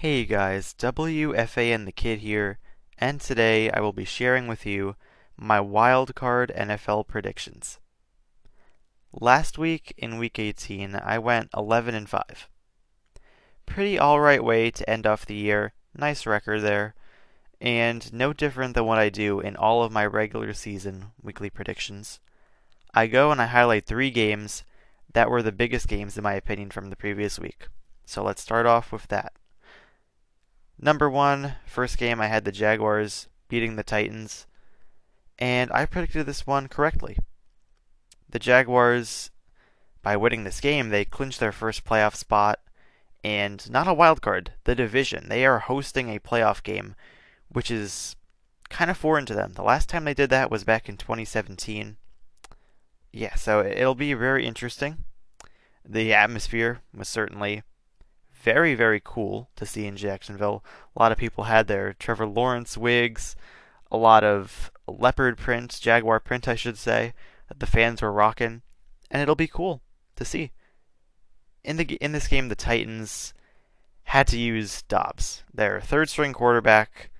Hey guys, WFA and the Kid here, and today I will be sharing with you my wildcard NFL predictions. Last week in week 18, I went 11 and 5. Pretty alright way to end off the year, nice record there, and no different than what I do in all of my regular season weekly predictions. I go and I highlight three games that were the biggest games in my opinion from the previous week. So let's start off with that. Number one, first game I had the Jaguars beating the Titans, and I predicted this one correctly. The Jaguars, by winning this game, they clinched their first playoff spot, and not a wild card, the division. They are hosting a playoff game, which is kind of foreign to them. The last time they did that was back in 2017. Yeah, so it'll be very interesting. The atmosphere was certainly very, very cool to see in Jacksonville. A lot of people had their Trevor Lawrence wigs, a lot of leopard print, jaguar print, I should say, that the fans were rocking, and it'll be cool to see. In the in this game, the Titans had to use Dobbs, their third string quarterback,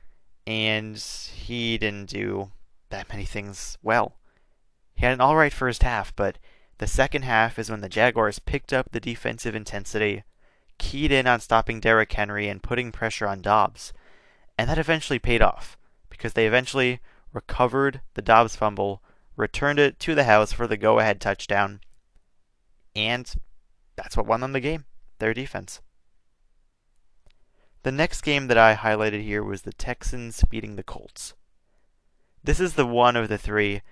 and he didn't do that many things well. He had an all right first half, but the second half is when the Jaguars picked up the defensive intensity keyed in on stopping Derrick Henry and putting pressure on Dobbs. And that eventually paid off because they eventually recovered the Dobbs fumble, returned it to the house for the go ahead touchdown, and that's what won them the game their defense. The next game that I highlighted here was the Texans beating the Colts. This is the one of the three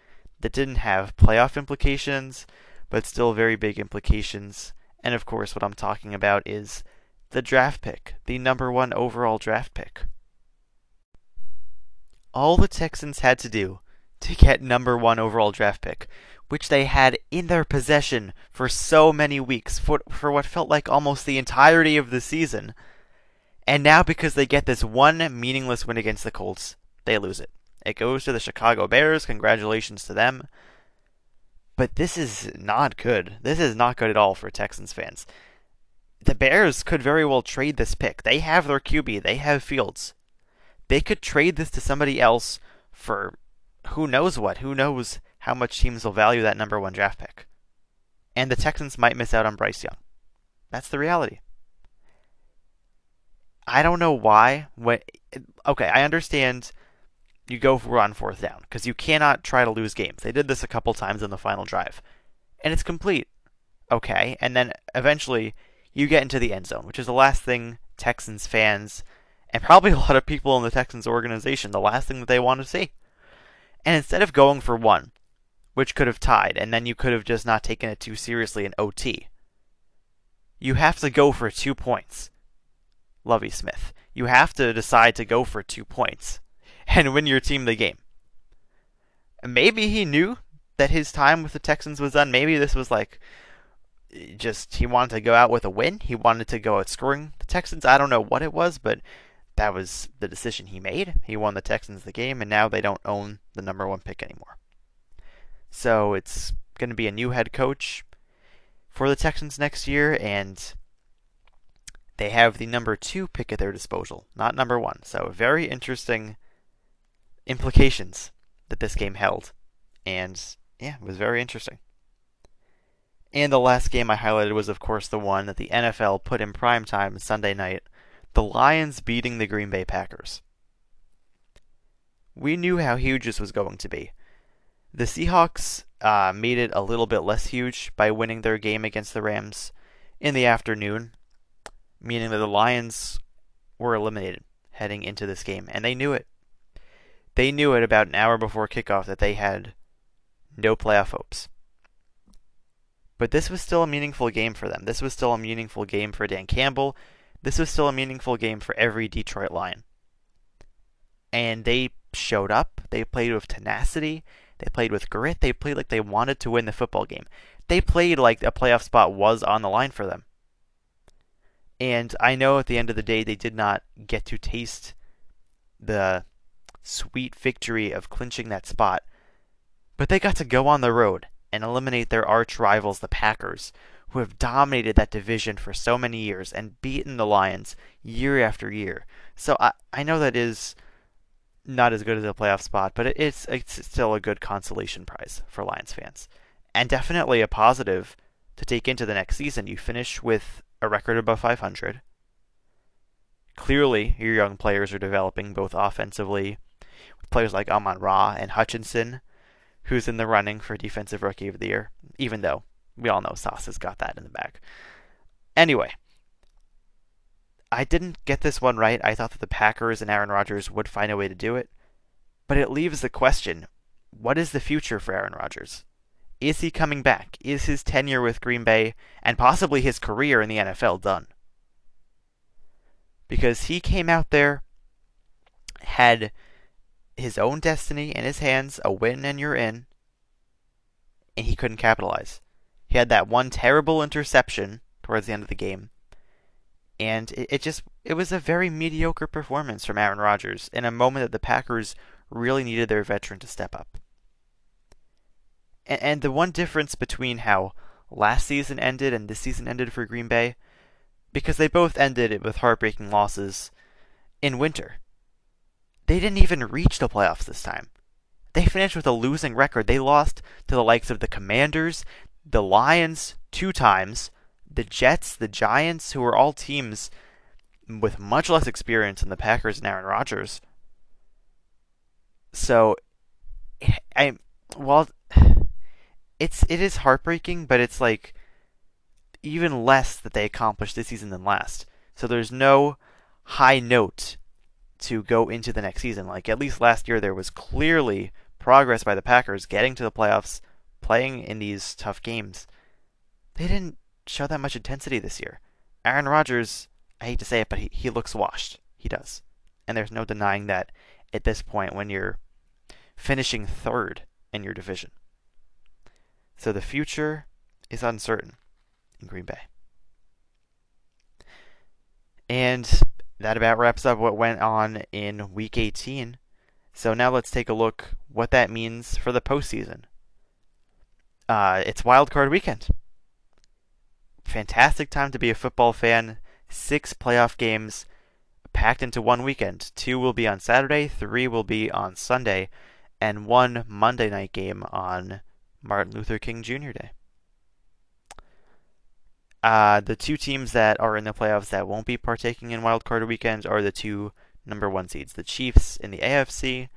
that didn't have playoff implications, but still very big implications and of course, what I'm talking about is the draft pick, the number one overall draft pick. All the Texans had to do to get number one overall draft pick, which they had in their possession for so many weeks, for, for what felt like almost the entirety of the season. And now, because they get this one meaningless win against the Colts, they lose it. It goes to the Chicago Bears. Congratulations to them. But this is not good. This is not good at all for Texans fans. The Bears could very well trade this pick. They have their QB, they have Fields. They could trade this to somebody else for who knows what. Who knows how much teams will value that number one draft pick. And the Texans might miss out on Bryce Young. That's the reality. I don't know why. When, okay, I understand you go for on fourth down because you cannot try to lose games. They did this a couple times in the final drive, and it's complete. Okay, and then eventually you get into the end zone, which is the last thing Texans fans and probably a lot of people in the Texans organization, the last thing that they want to see. And instead of going for one, which could have tied, and then you could have just not taken it too seriously in OT, you have to go for two points. Lovie Smith. You have to decide to go for two points and win your team the game. Maybe he knew that his time with the Texans was done. Maybe this was like just he wanted to go out with a win. He wanted to go out scoring the Texans. I don't know what it was, but that was the decision he made. He won the Texans the game, and now they don't own the number one pick anymore. So it's going to be a new head coach for the Texans next year, and they have the number two pick at their disposal, not number one. So very interesting implications that this game held. And yeah, it was very interesting. And the last game I highlighted was, of course, the one that the NFL put in prime time Sunday night the Lions beating the Green Bay Packers. We knew how huge this was going to be. The Seahawks uh, made it a little bit less huge by winning their game against the Rams in the afternoon, meaning that the Lions were eliminated heading into this game, and they knew it. They knew it about an hour before kickoff that they had no playoff hopes. But this was still a meaningful game for them. This was still a meaningful game for Dan Campbell. This was still a meaningful game for every Detroit Lion. And they showed up. They played with tenacity. They played with grit. They played like they wanted to win the football game. They played like a playoff spot was on the line for them. And I know at the end of the day, they did not get to taste the sweet victory of clinching that spot. But they got to go on the road and eliminate their arch rivals, the Packers, who have dominated that division for so many years and beaten the Lions year after year. So I, I know that is not as good as a playoff spot, but it's it's still a good consolation prize for Lions fans, and definitely a positive to take into the next season. You finish with a record above 500. Clearly, your young players are developing both offensively, with players like Amon Ra and Hutchinson, who's in the running for Defensive Rookie of the Year, even though we all know Sauce has got that in the bag. Anyway, I didn't get this one right. I thought that the Packers and Aaron Rodgers would find a way to do it. But it leaves the question what is the future for Aaron Rodgers? Is he coming back? Is his tenure with Green Bay and possibly his career in the NFL done? Because he came out there, had his own destiny in his hands, a win and you're in, and he couldn't capitalize. He had that one terrible interception towards the end of the game and it, it just it was a very mediocre performance from Aaron Rodgers in a moment that the Packers really needed their veteran to step up. And, and the one difference between how last season ended and this season ended for Green Bay, because they both ended it with heartbreaking losses in winter. They didn't even reach the playoffs this time. They finished with a losing record. They lost to the likes of the Commanders, the Lions two times, the Jets, the Giants, who are all teams with much less experience than the Packers and Aaron Rodgers. So, I well, it's it is heartbreaking, but it's like even less that they accomplished this season than last. So there's no high note to go into the next season. Like at least last year, there was clearly progress by the Packers getting to the playoffs, playing in these tough games. They didn't show that much intensity this year. Aaron Rodgers, I hate to say it, but he, he looks washed. He does. And there's no denying that at this point when you're finishing third in your division. So the future is uncertain in Green Bay. And that about wraps up what went on in Week 18. So now let's take a look what that means for the postseason. Uh, it's Wild Card Weekend fantastic time to be a football fan. Six playoff games packed into one weekend. Two will be on Saturday, three will be on Sunday, and one Monday night game on Martin Luther King Jr. Day. Uh, the two teams that are in the playoffs that won't be partaking in Wild Card Weekend are the two number one seeds, the Chiefs in the AFC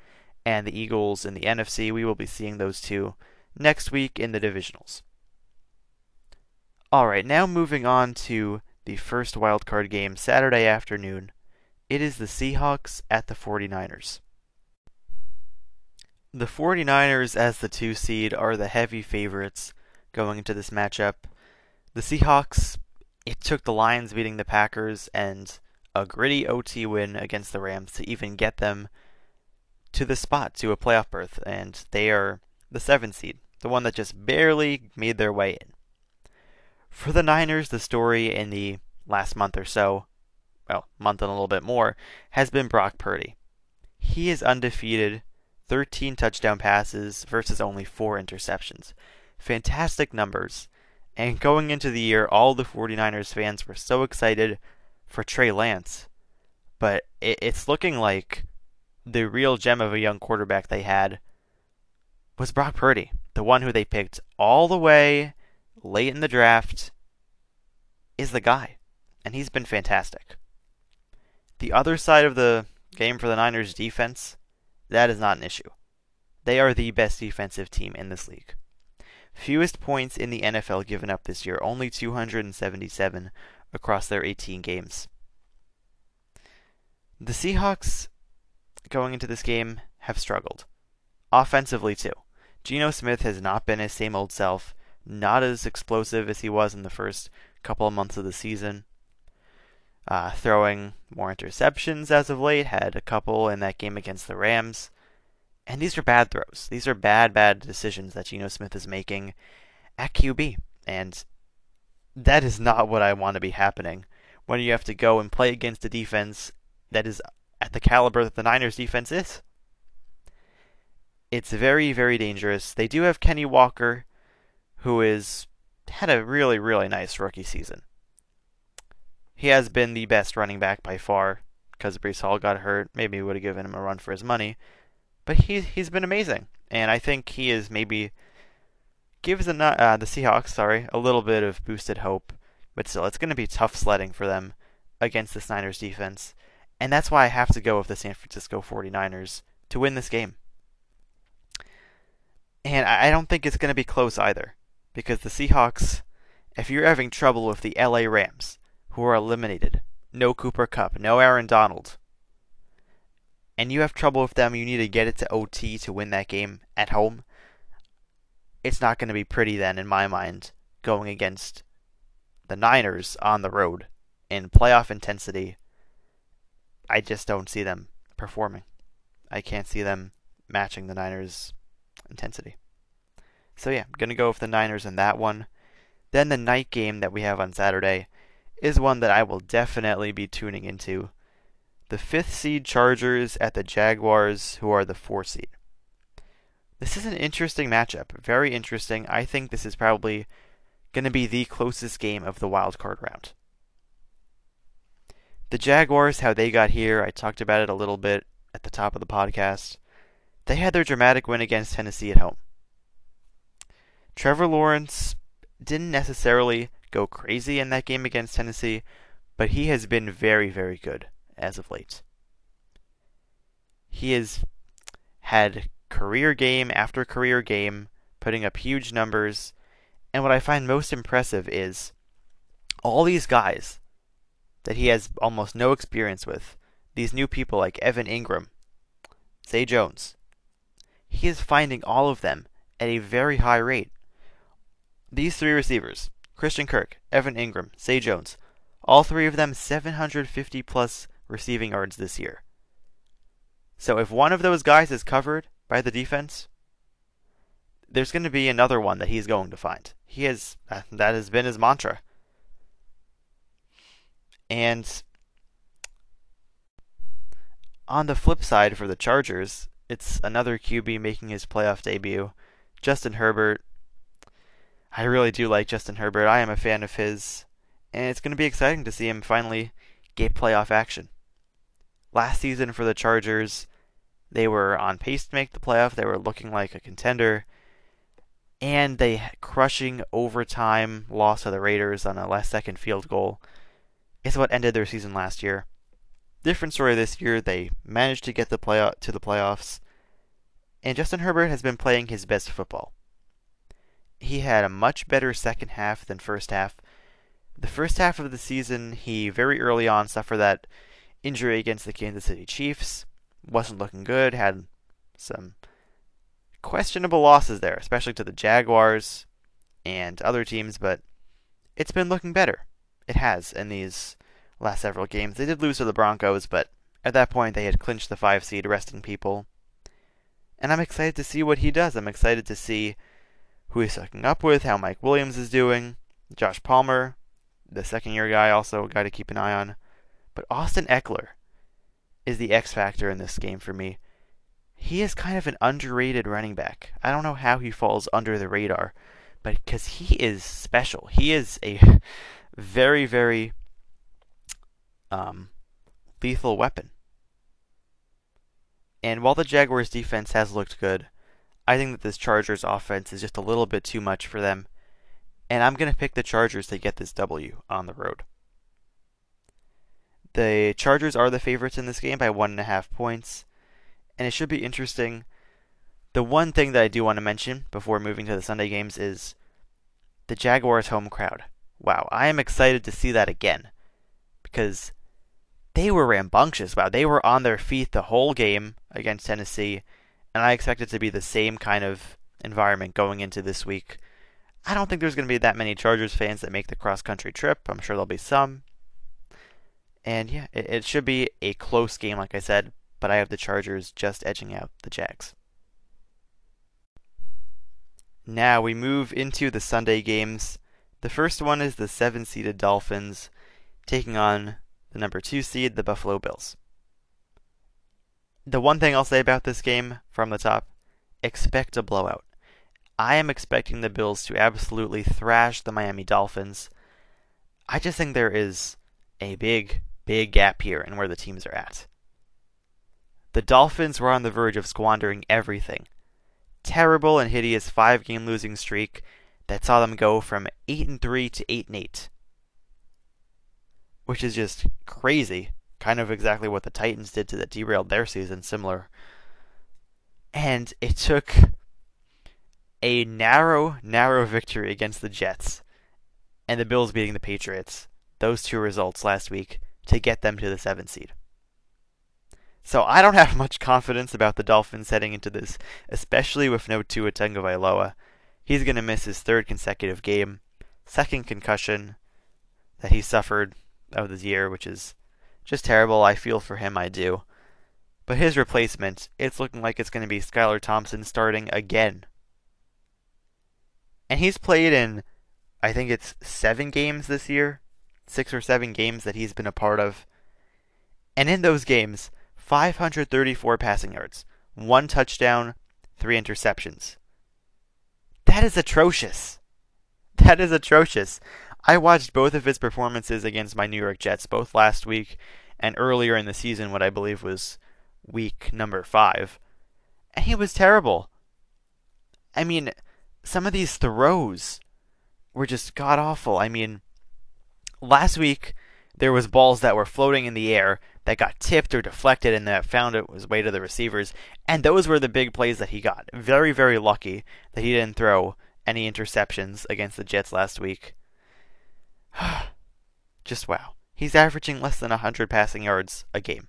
and the Eagles in the NFC. We will be seeing those two next week in the divisionals. Alright, now moving on to the first wildcard game Saturday afternoon. It is the Seahawks at the 49ers. The 49ers, as the two seed, are the heavy favorites going into this matchup. The Seahawks, it took the Lions beating the Packers and a gritty OT win against the Rams to even get them to the spot, to a playoff berth, and they are the 7 seed, the one that just barely made their way in. For the Niners, the story in the last month or so, well, month and a little bit more, has been Brock Purdy. He is undefeated, 13 touchdown passes versus only 4 interceptions. Fantastic numbers. And going into the year, all the 49ers fans were so excited for Trey Lance. But it's looking like the real gem of a young quarterback they had was Brock Purdy, the one who they picked all the way late in the draft is the guy, and he's been fantastic. The other side of the game for the Niners defense, that is not an issue. They are the best defensive team in this league. Fewest points in the NFL given up this year, only 277 across their 18 games. The Seahawks, going into this game, have struggled. Offensively, too. Geno Smith has not been his same old self not as explosive as he was in the first couple of months of the season. Uh, throwing more interceptions as of late, had a couple in that game against the Rams. And these are bad throws. These are bad, bad decisions that Geno Smith is making at QB. And that is not what I want to be happening when you have to go and play against a defense that is at the caliber that the Niners defense is. It's very, very dangerous. They do have Kenny Walker, who is had a really, really nice rookie season. He has been the best running back by far because Breece Hall got hurt. Maybe we would have given him a run for his money. But he's, he's been amazing. And I think he is maybe gives the, uh, the Seahawks sorry, a little bit of boosted hope. But still, it's going to be tough sledding for them against the Niners defense. And that's why I have to go with the San Francisco 49ers to win this game. And I don't think it's going to be close either. Because the Seahawks, if you're having trouble with the LA Rams, who are eliminated, no Cooper Kupp, no Aaron Donald, and you have trouble with them, you need to get it to OT to win that game at home. It's not going to be pretty then, in my mind, going against the Niners on the road in playoff intensity. I just don't see them performing. I can't see them matching the Niners' intensity. So yeah, I'm gonna go with the Niners in that one. Then the night game that we have on Saturday is one that I will definitely be tuning into. The fifth seed Chargers at the Jaguars, who are the four seed. This is an interesting matchup. Very interesting. I think this is probably going to be the closest game of the wild card round. The Jaguars, how they got here, I talked about it a little bit at the top of the podcast. They had their dramatic win against Tennessee at home. Trevor Lawrence didn't necessarily go crazy in that game against Tennessee, but he has been very, very good as of late. He has had career game after career game, putting up huge numbers. And what I find most impressive is all these guys that he has almost no experience with, these new people like Evan Engram, Zay Jones, he is finding all of them at a very high rate. These three receivers, Christian Kirk, Evan Engram, Zay Jones, all three of them 750 plus receiving yards this year. So if one of those guys is covered by the defense, there's going to be another one that he's going to find. He has that has been his mantra. And on the flip side for the Chargers, it's another QB making his playoff debut. Justin Herbert. I really do like Justin Herbert. I am a fan of his. And it's going to be exciting to see him finally get playoff action. Last season for the Chargers, they were on pace to make the playoff. They were looking like a contender. And they crushing overtime loss to the Raiders on a last second field goal is what ended their season last year. Different story this year. They managed to get the play to the playoffs, and Justin Herbert has been playing his best football. He had a much better second half than first half. The first half of the season, he very early on suffered that injury against the Kansas City Chiefs. Wasn't looking good. Had some questionable losses there, especially to the Jaguars and other teams, but it's been looking better. It has in these last several games. They did lose to the Broncos, but at that point they had clinched the five seed, resting people. And I'm excited to see what he does. I'm excited to see who he's hooking up with, how Mike Williams is doing, Josh Palmer, the second year guy, also a guy to keep an eye on. But Austin Ekeler is the X factor in this game for me. He is kind of an underrated running back. I don't know how he falls under the radar, but because he is special. He is a very, very um, lethal weapon. And while the Jaguars' defense has looked good, I think that this Chargers offense is just a little bit too much for them. And I'm going to pick the Chargers to get this W on the road. The Chargers are the favorites in this game by one and a half points. And it should be interesting. The one thing that I do want to mention before moving to the Sunday games is the Jaguars' home crowd. Wow, I am excited to see that again. Because they were rambunctious. Wow, they were on their feet the whole game against Tennessee, and I expect it to be the same kind of environment going into this week. I don't think there's going to be that many Chargers fans that make the cross country trip. I'm sure there'll be some. And yeah, it, it should be a close game, like I said, but I have the Chargers just edging out the Jags. Now we move into the Sunday games. The first one is the seven seeded Dolphins taking on the number two seed, the Buffalo Bills. The one thing I'll say about this game from the top expect a blowout. I am expecting the Bills to absolutely thrash the Miami Dolphins. I just think there is a big, big gap here in where the teams are at. The Dolphins were on the verge of squandering everything. Terrible and hideous five game losing streak that saw them go from 8 and 3 to 8 and 8. Which is just crazy. Kind of exactly what the Titans did to that derailed their season, similar. And it took a narrow, narrow victory against the Jets and the Bills beating the Patriots, those two results last week, to get them to the 7th seed. So I don't have much confidence about the Dolphins heading into this, especially with no Tua Tagovailoa. He's going to miss his third consecutive game, second concussion that he suffered of this year, which is just terrible. I feel for him, I do. But his replacement, it's looking like it's going to be Skylar Thompson starting again. And he's played in, I think it's seven games this year, six or seven games that he's been a part of. And in those games, 534 passing yards, one touchdown, three interceptions. That is atrocious. That is atrocious. I watched both of his performances against my New York Jets, both last week and earlier in the season, what I believe was week number five. And he was terrible. I mean, some of these throws were just god awful. I mean, last week there was balls that were floating in the air that got tipped or deflected and that found its way to the receivers. And those were the big plays that he got. Very, very lucky that he didn't throw any interceptions against the Jets last week. Just wow. He's averaging less than 100 passing yards a game.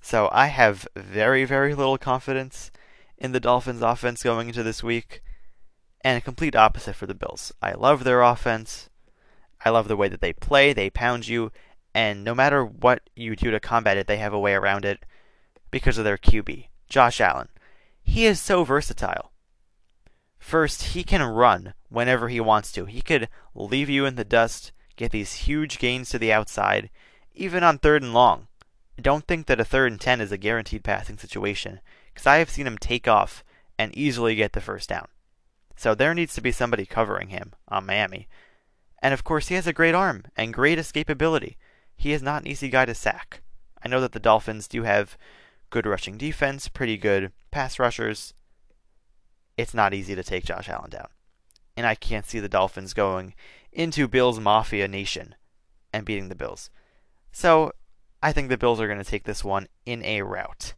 So I have very, very little confidence in the Dolphins' offense going into this week, and a complete opposite for the Bills. I love their offense. I love the way that they play. They pound you, and no matter what you do to combat it, they have a way around it because of their QB, Josh Allen. He is so versatile. First, he can run whenever he wants to. He could leave you in the dust, get these huge gains to the outside, even on third and long. I don't think that a third and 10 is a guaranteed passing situation, because I have seen him take off and easily get the first down. So there needs to be somebody covering him on Miami. And of course, he has a great arm and great escapability he is not an easy guy to sack. I know that the Dolphins do have good rushing defense, pretty good pass rushers. It's not easy to take Josh Allen down. And I can't see the Dolphins going into Bills Mafia Nation and beating the Bills. So I think the Bills are going to take this one in a rout.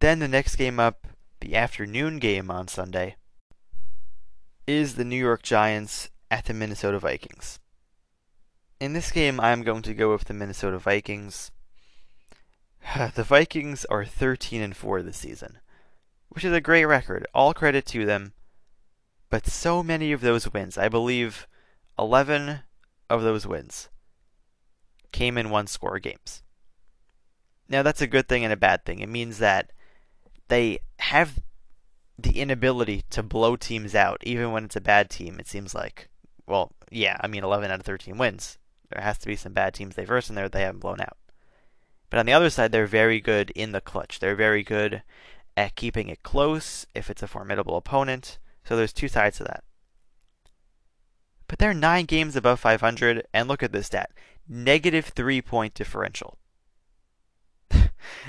Then the next game up, the afternoon game on Sunday, is the New York Giants at the Minnesota Vikings. In this game, I'm going to go with the Minnesota Vikings. the Vikings are 13 and 4 this season, which is a great record. All credit to them. But so many of those wins, I believe 11 of those wins, came in one score games. Now, that's a good thing and a bad thing. It means that they have the inability to blow teams out, even when it's a bad team, it seems like. Well, yeah, I mean, 11 out of 13 wins. There has to be some bad teams they've versed in there that they haven't blown out. But on the other side, they're very good in the clutch. They're very good at keeping it close if it's a formidable opponent. So there's two sides to that. But they're nine games above 500, and look at this stat negative three point differential.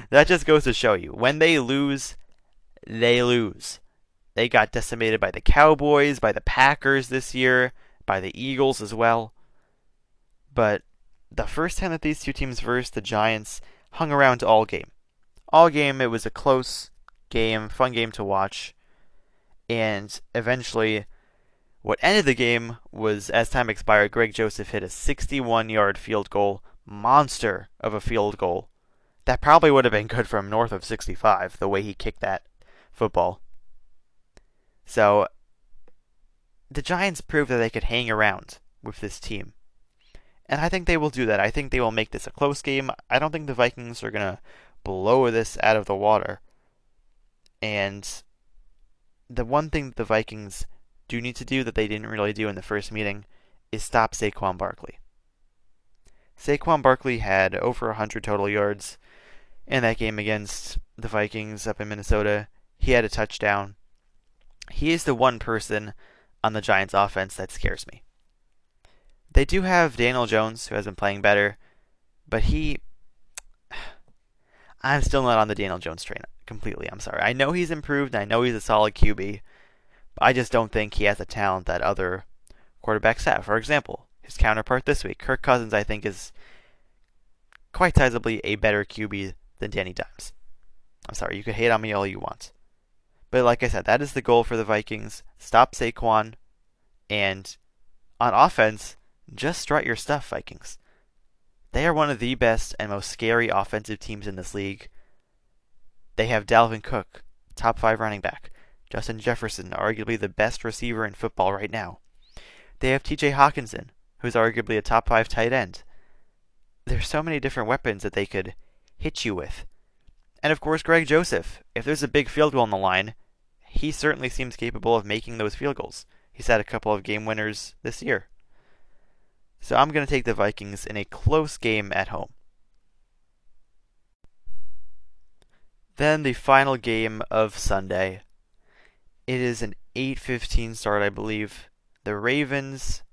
that just goes to show you when they lose, they lose. They got decimated by the Cowboys, by the Packers this year, by the Eagles as well. But the first time that these two teams versed, the Giants hung around all game. All game, it was a close game, fun game to watch. And eventually, what ended the game was, as time expired, Greg Joseph hit a 61 yard field goal, monster of a field goal. That probably would have been good from north of 65, the way he kicked that football. So, the Giants proved that they could hang around with this team. And I think they will do that. I think they will make this a close game. I don't think the Vikings are going to blow this out of the water. And the one thing that the Vikings do need to do that they didn't really do in the first meeting is stop Saquon Barkley. Saquon Barkley had over 100 total yards in that game against the Vikings up in Minnesota. He had a touchdown. He is the one person on the Giants offense that scares me. They do have Daniel Jones, who has been playing better, but he. I'm still not on the Daniel Jones train completely. I'm sorry. I know he's improved, and I know he's a solid QB, but I just don't think he has the talent that other quarterbacks have. For example, his counterpart this week, Kirk Cousins, I think is quite sizably a better QB than Danny Dimes. I'm sorry, you can hate on me all you want. But like I said, that is the goal for the Vikings. Stop Saquon, and on offense, just strut your stuff, Vikings. They are one of the best and most scary offensive teams in this league. They have Dalvin Cook, top five running back. Justin Jefferson, arguably the best receiver in football right now. They have TJ Hockenson, who's arguably a top five tight end. There's so many different weapons that they could hit you with. And of course, Greg Joseph. If there's a big field goal on the line, he certainly seems capable of making those field goals. He's had a couple of game winners this year. So I'm going to take the Vikings in a close game at home. Then the final game of Sunday. It is an 8:15 start, I believe. The Ravens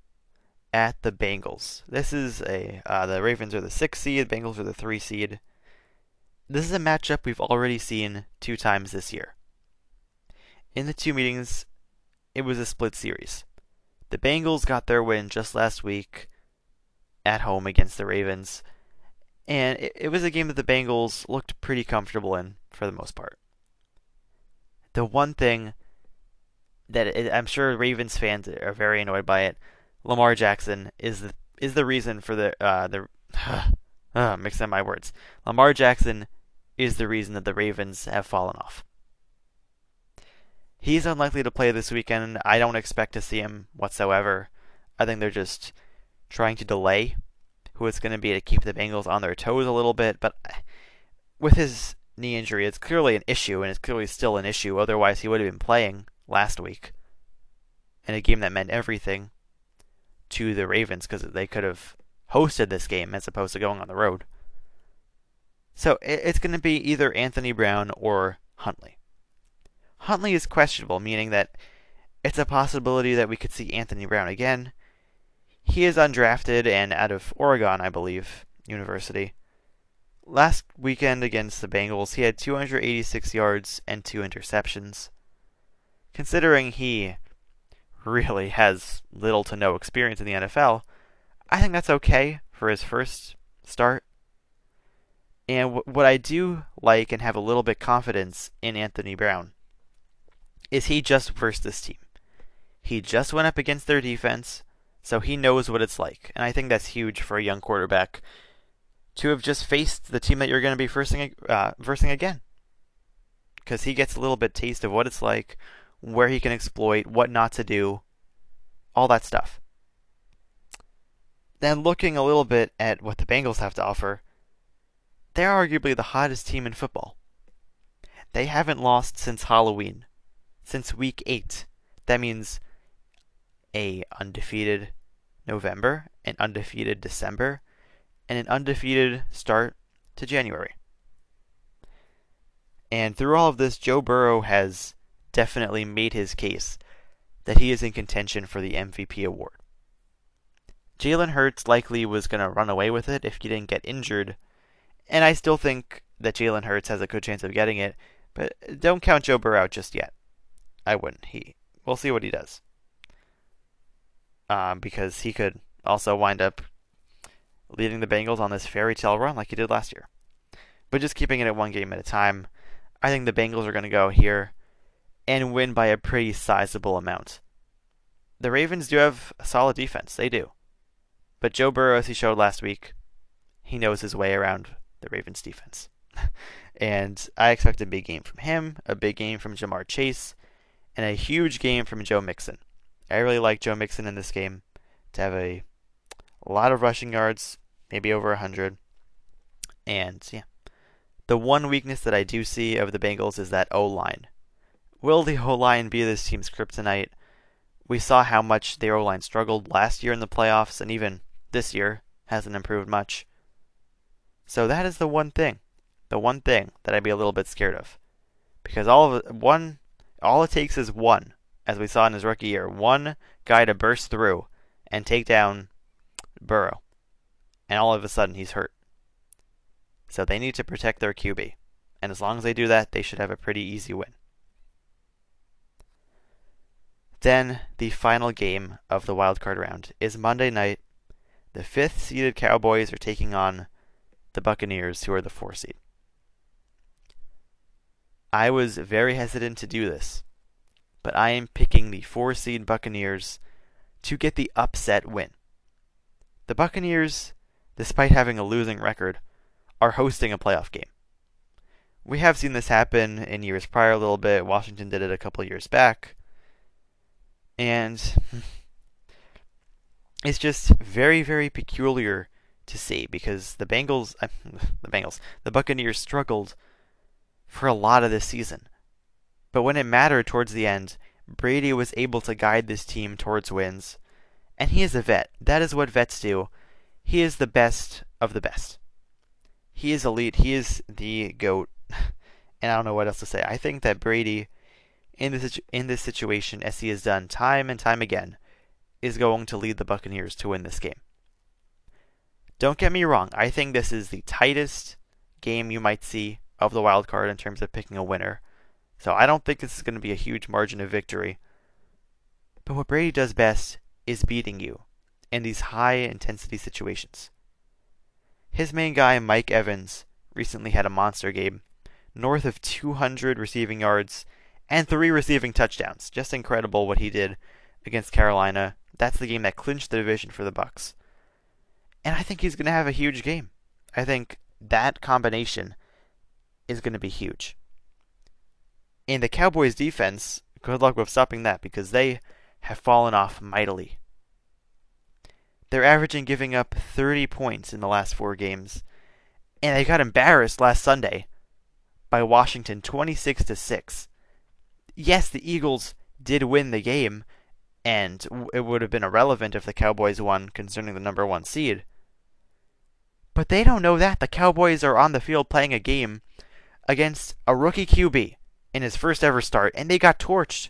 at the Bengals. This is a uh, the Ravens are the six seed, Bengals are the three seed. This is a matchup we've already seen two times this year. In the two meetings, it was a split series. The Bengals got their win just last week at home against the Ravens, and it, it was a game that the Bengals looked pretty comfortable in for the most part. The one thing that it, I'm sure Ravens fans are very annoyed by it, Lamar Jackson is the is the reason for the uh, the uh, mixing my words. Lamar Jackson is the reason that the Ravens have fallen off. He's unlikely to play this weekend. I don't expect to see him whatsoever. I think they're just trying to delay who it's going to be to keep the Bengals on their toes a little bit. But uh, with his knee injury, it's clearly an issue, and it's clearly still an issue. Otherwise, he would have been playing last week in a game that meant everything to the Ravens because they could have hosted this game as opposed to going on the road. So it's going to be either Anthony Brown or Huntley. Huntley is questionable, meaning that it's a possibility that we could see Anthony Brown again. He is undrafted and out of Oregon, I believe, University. Last weekend against the Bengals, he had 286 yards and two interceptions. Considering he really has little to no experience in the NFL, I think that's okay for his first start. And what I do like and have a little bit confidence in Anthony Brown is he just versed this team. He just went up against their defense, so he knows what it's like. And I think that's huge for a young quarterback to have just faced the team that you're going to be versing, uh, versing again. Because he gets a little bit taste of what it's like, where he can exploit, what not to do, all that stuff. Then looking a little bit at what the Bengals have to offer, they're arguably the hottest team in football. They haven't lost since Halloween, since week 8. That means a undefeated November, an undefeated December, and an undefeated start to January. And through all of this, Joe Burrow has definitely made his case that he is in contention for the MVP award. Jalen Hurts likely was going to run away with it if he didn't get injured and I still think that Jalen Hurts has a good chance of getting it, but don't count Joe Burrow out just yet. I wouldn't. He we'll see what he does. Um, because he could also wind up leading the Bengals on this fairy tale run like he did last year. But just keeping it at one game at a time, I think the Bengals are going to go here and win by a pretty sizable amount. The Ravens do have a solid defense, they do. But Joe Burrow, as he showed last week, he knows his way around the Ravens defense. and I expect a big game from him, a big game from Ja'Marr Chase, and a huge game from Joe Mixon. I really like Joe Mixon in this game to have a, a lot of rushing yards, maybe over 100. And yeah, the one weakness that I do see of the Bengals is that O line. Will the O line be this team's kryptonite? We saw how much the O line struggled last year in the playoffs, and even this year hasn't improved much. So that is the one thing, the one thing that I'd be a little bit scared of. because all of one, all it takes is one, as we saw in his rookie year, one guy to burst through and take down Burrow, and all of a sudden he's hurt. So they need to protect their QB, and as long as they do that, they should have a pretty easy win. Then the final game of the wildcard round is Monday night. The fifth seeded Cowboys are taking on the Buccaneers, who are the four seed. I was very hesitant to do this, but I am picking the four seed Buccaneers to get the upset win. The Buccaneers, despite having a losing record, are hosting a playoff game. We have seen this happen in years prior a little bit. Washington did it a couple years back. And it's just very, very peculiar to see because the Bengals, the Bengals, the Buccaneers struggled for a lot of this season. But when it mattered towards the end, Brady was able to guide this team towards wins. And he is a vet. That is what vets do. He is the best of the best. He is elite. He is the GOAT. And I don't know what else to say. I think that Brady, in this, in this situation, as he has done time and time again, is going to lead the Buccaneers to win this game. Don't get me wrong, I think this is the tightest game you might see of the wild card in terms of picking a winner. So I don't think this is going to be a huge margin of victory. But what Brady does best is beating you in these high intensity situations. His main guy, Mike Evans, recently had a monster game, north of 200 receiving yards and three receiving touchdowns. Just incredible what he did against Carolina. That's the game that clinched the division for the Bucks. And I think he's going to have a huge game. I think that combination is going to be huge. In the Cowboys defense, good luck with stopping that because they have fallen off mightily. They're averaging giving up 30 points in the last four games, and they got embarrassed last Sunday by Washington 26 to 6. Yes, the Eagles did win the game, and it would have been irrelevant if the Cowboys won concerning the number 1 seed. But they don't know that. The Cowboys are on the field playing a game against a rookie QB in his first ever start, and they got torched.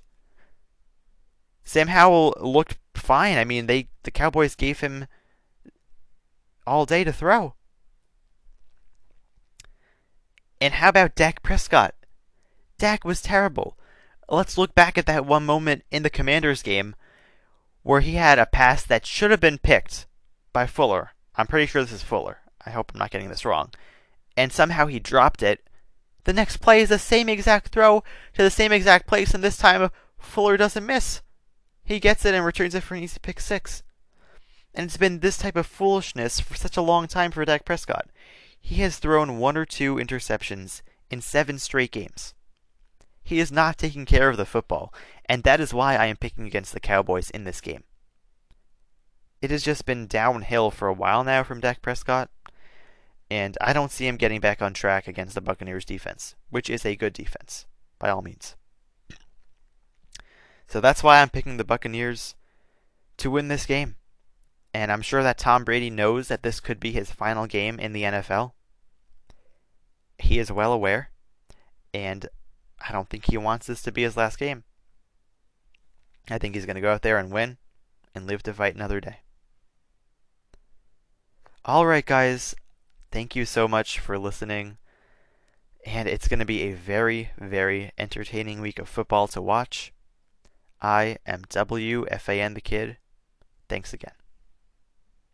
Sam Howell looked fine. I mean, they the Cowboys gave him all day to throw. And how about Dak Prescott? Dak was terrible. Let's look back at that one moment in the Commanders game where he had a pass that should have been picked by Fuller. I'm pretty sure this is Fuller. I hope I'm not getting this wrong. And somehow he dropped it. The next play is the same exact throw to the same exact place, and this time Fuller doesn't miss. He gets it and returns it for an easy pick six. And it's been this type of foolishness for such a long time for Dak Prescott. He has thrown one or two interceptions in seven straight games. He is not taking care of the football, and that is why I am picking against the Cowboys in this game. It has just been downhill for a while now from Dak Prescott, and I don't see him getting back on track against the Buccaneers defense, which is a good defense, by all means. So that's why I'm picking the Buccaneers to win this game. And I'm sure that Tom Brady knows that this could be his final game in the NFL. He is well aware, and I don't think he wants this to be his last game. I think he's going to go out there and win and live to fight another day. Alright, guys, Thank you so much for listening. And it's going to be a very, very entertaining week of football to watch. I am WFAN the Kid. Thanks again.